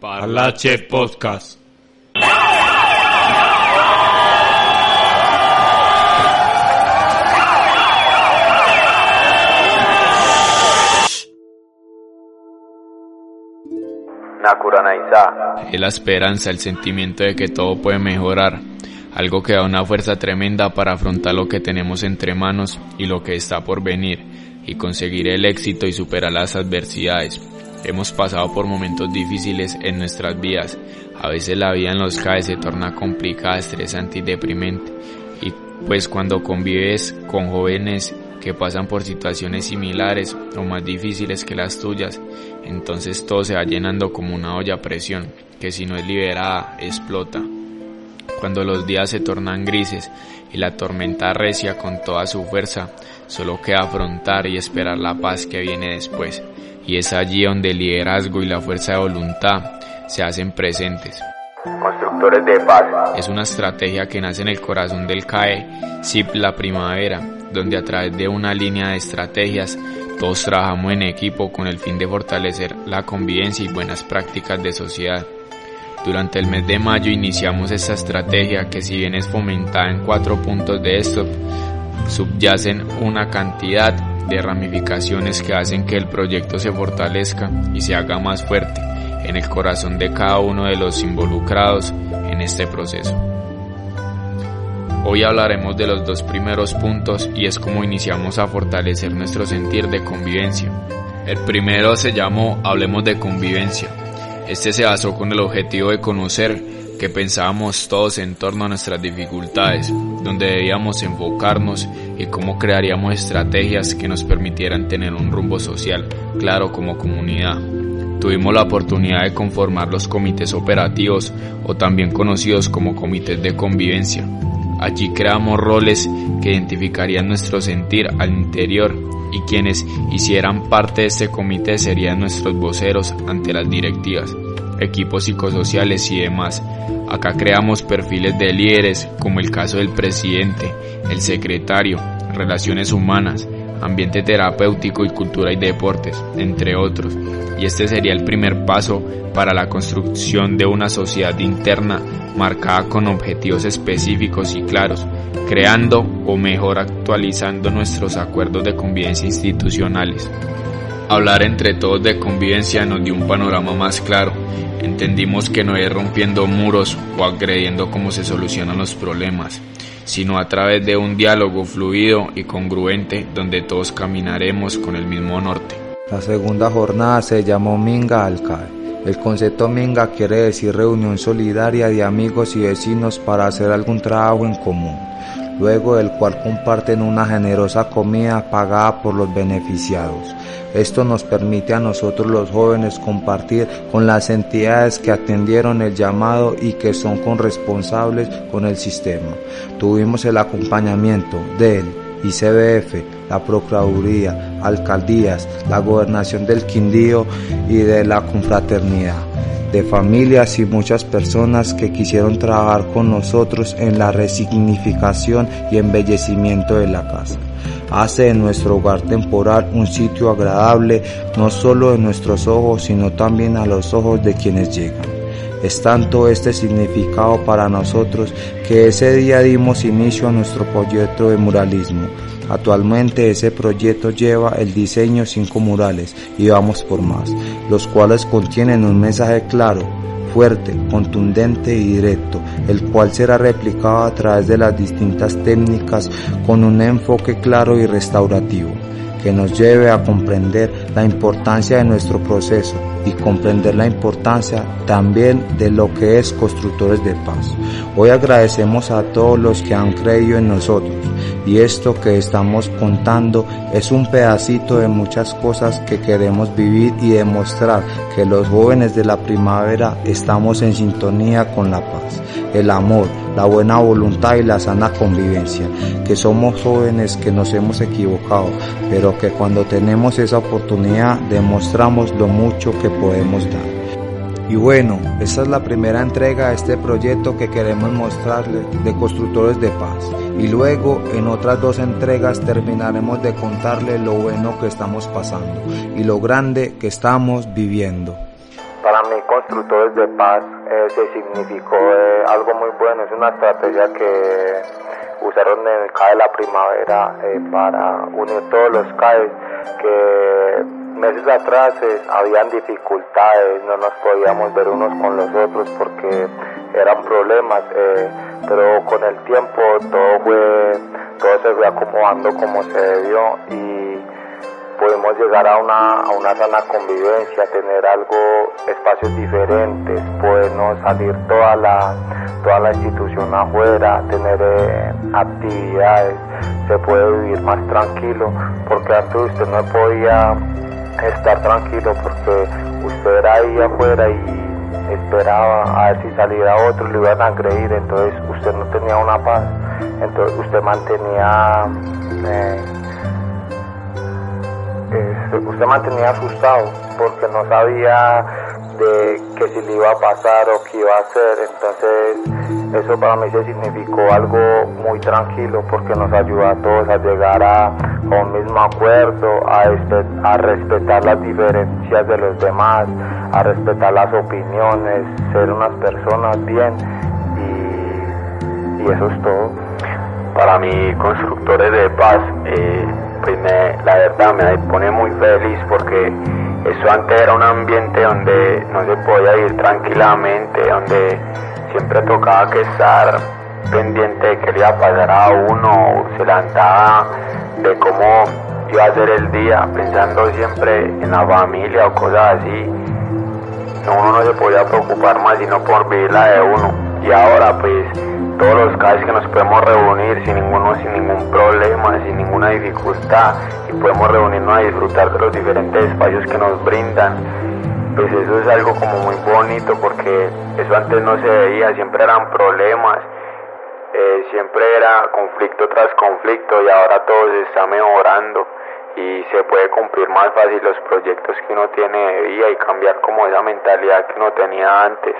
Parlache Podcast. Es la esperanza, el sentimiento de que todo puede mejorar, algo que da una fuerza tremenda para afrontar lo que tenemos entre manos y lo que está por venir, y conseguir el éxito y superar las adversidades. Hemos pasado por momentos difíciles en nuestras vidas, a veces la vida en los CAE se torna complicada, estresante y deprimente, y pues cuando convives con jóvenes que pasan por situaciones similares o más difíciles que las tuyas, entonces todo se va llenando como una olla a presión, que si no es liberada, explota. Cuando los días se tornan grises y la tormenta recia con toda su fuerza, solo queda afrontar y esperar la paz que viene después, y es allí donde el liderazgo y la fuerza de voluntad se hacen presentes. Constructores de paz. Es una estrategia que nace en el corazón del CAE, SIP La Primavera, donde a través de una línea de estrategias todos trabajamos en equipo con el fin de fortalecer la convivencia y buenas prácticas de sociedad. Durante el mes de mayo iniciamos esta estrategia que si bien es fomentada en cuatro puntos de esto, subyacen una cantidad de ramificaciones que hacen que el proyecto se fortalezca y se haga más fuerte en el corazón de cada uno de los involucrados en este proceso. Hoy hablaremos de los dos primeros puntos y es como iniciamos a fortalecer nuestro sentir de convivencia. El primero se llamó Hablemos de convivencia. Este se basó con el objetivo de conocer que pensábamos todos en torno a nuestras dificultades, donde debíamos enfocarnos y cómo crearíamos estrategias que nos permitieran tener un rumbo social claro como comunidad. Tuvimos la oportunidad de conformar los comités operativos o también conocidos como comités de convivencia, Allí creamos roles que identificarían nuestro sentir al interior y quienes hicieran parte de este comité serían nuestros voceros ante las directivas, equipos psicosociales y demás. Acá creamos perfiles de líderes como el caso del presidente, el secretario, relaciones humanas, ambiente terapéutico y cultura y deportes, entre otros. Y este sería el primer paso para la construcción de una sociedad interna marcada con objetivos específicos y claros, creando o mejor actualizando nuestros acuerdos de convivencia institucionales. Hablar entre todos de convivencia nos dio un panorama más claro. Entendimos que no es rompiendo muros o agrediendo cómo se solucionan los problemas, sino a través de un diálogo fluido y congruente donde todos caminaremos con el mismo norte. La segunda jornada se llamó Minga Alcae. El concepto Minga quiere decir reunión solidaria de amigos y vecinos para hacer algún trabajo en común, luego del cual comparten una generosa comida pagada por los beneficiados. Esto nos permite a nosotros los jóvenes compartir con las entidades que atendieron el llamado y que son corresponsables con el sistema. Tuvimos el acompañamiento del ICBF, la Procuraduría, alcaldías, la Gobernación del Quindío y de la Confraternidad de familias y muchas personas que quisieron trabajar con nosotros en la resignificación y embellecimiento de la casa hace de nuestro hogar temporal un sitio agradable no solo en nuestros ojos, sino también a los ojos de quienes llegan. Es tanto este significado para nosotros que ese día dimos inicio a nuestro proyecto de muralismo. Actualmente ese proyecto lleva el diseño cinco murales y vamos por más, los cuales contienen un mensaje claro, fuerte, contundente y directo, el cual será replicado a través de las distintas técnicas con un enfoque claro y restaurativo que nos lleve a comprender la importancia de nuestro proceso y comprender la importancia también de lo que es constructores de paz. Hoy agradecemos a todos los que han creído en nosotros y esto que estamos contando es un pedacito de muchas cosas que queremos vivir y demostrar que los jóvenes de la primavera estamos en sintonía con la paz, el amor, la buena voluntad y la sana convivencia, que somos jóvenes que nos hemos equivocado, pero que cuando tenemos esa oportunidad demostramos lo mucho que podemos dar. Y bueno, esta es la primera entrega de este proyecto que queremos mostrarles de Constructores de Paz. Y luego en otras dos entregas terminaremos de contarles lo bueno que estamos pasando y lo grande que estamos viviendo. Para mí Constructores de Paz eh, se significó eh, algo muy bueno, es una estrategia que usaron en el CAE de la primavera eh, para unir todos los CAEs que meses atrás habían dificultades, no nos podíamos ver unos con los otros porque eran problemas, pero con el tiempo todo fue, todo se fue acomodando como se debió y podemos llegar a una, a una sana convivencia, tener algo, espacios diferentes, podernos salir toda la, toda la institución afuera, tener eh, actividades, se puede vivir más tranquilo, porque antes usted no podía estar tranquilo porque usted era ahí afuera y esperaba a ver si saliera otro lo iban a agredir, entonces usted no tenía una paz, entonces usted mantenía eh, usted mantenía asustado porque no sabía de que si le iba a pasar o qué iba a hacer. Entonces eso para mí se significó algo muy tranquilo porque nos ayudó a todos a llegar a, un mismo acuerdo, a, respetar las diferencias de los demás, a respetar las opiniones, ser unas personas bien y, eso es todo. Para mí, constructores de paz, eh, pues la verdad me pone muy feliz porque eso antes era un ambiente donde no se podía ir tranquilamente, donde siempre tocaba que estar pendiente de qué le iba a pasar a uno, se levantaba de cómo iba a ser el día, pensando siempre en la familia o cosas así. Uno no se podía preocupar más sino por vivir la de uno. Y ahora pues todos los casos que nos podemos reunir sin ninguno, sin ningún problema, sin ninguna dificultad y podemos reunirnos a disfrutar de los diferentes espacios que nos brindan. Pues eso es algo como muy bonito porque eso antes no se veía, siempre eran problemas, eh, siempre era conflicto tras conflicto y ahora todo se está mejorando y se puede cumplir más fácil los proyectos que uno tiene de vida y cambiar como esa mentalidad que uno tenía antes.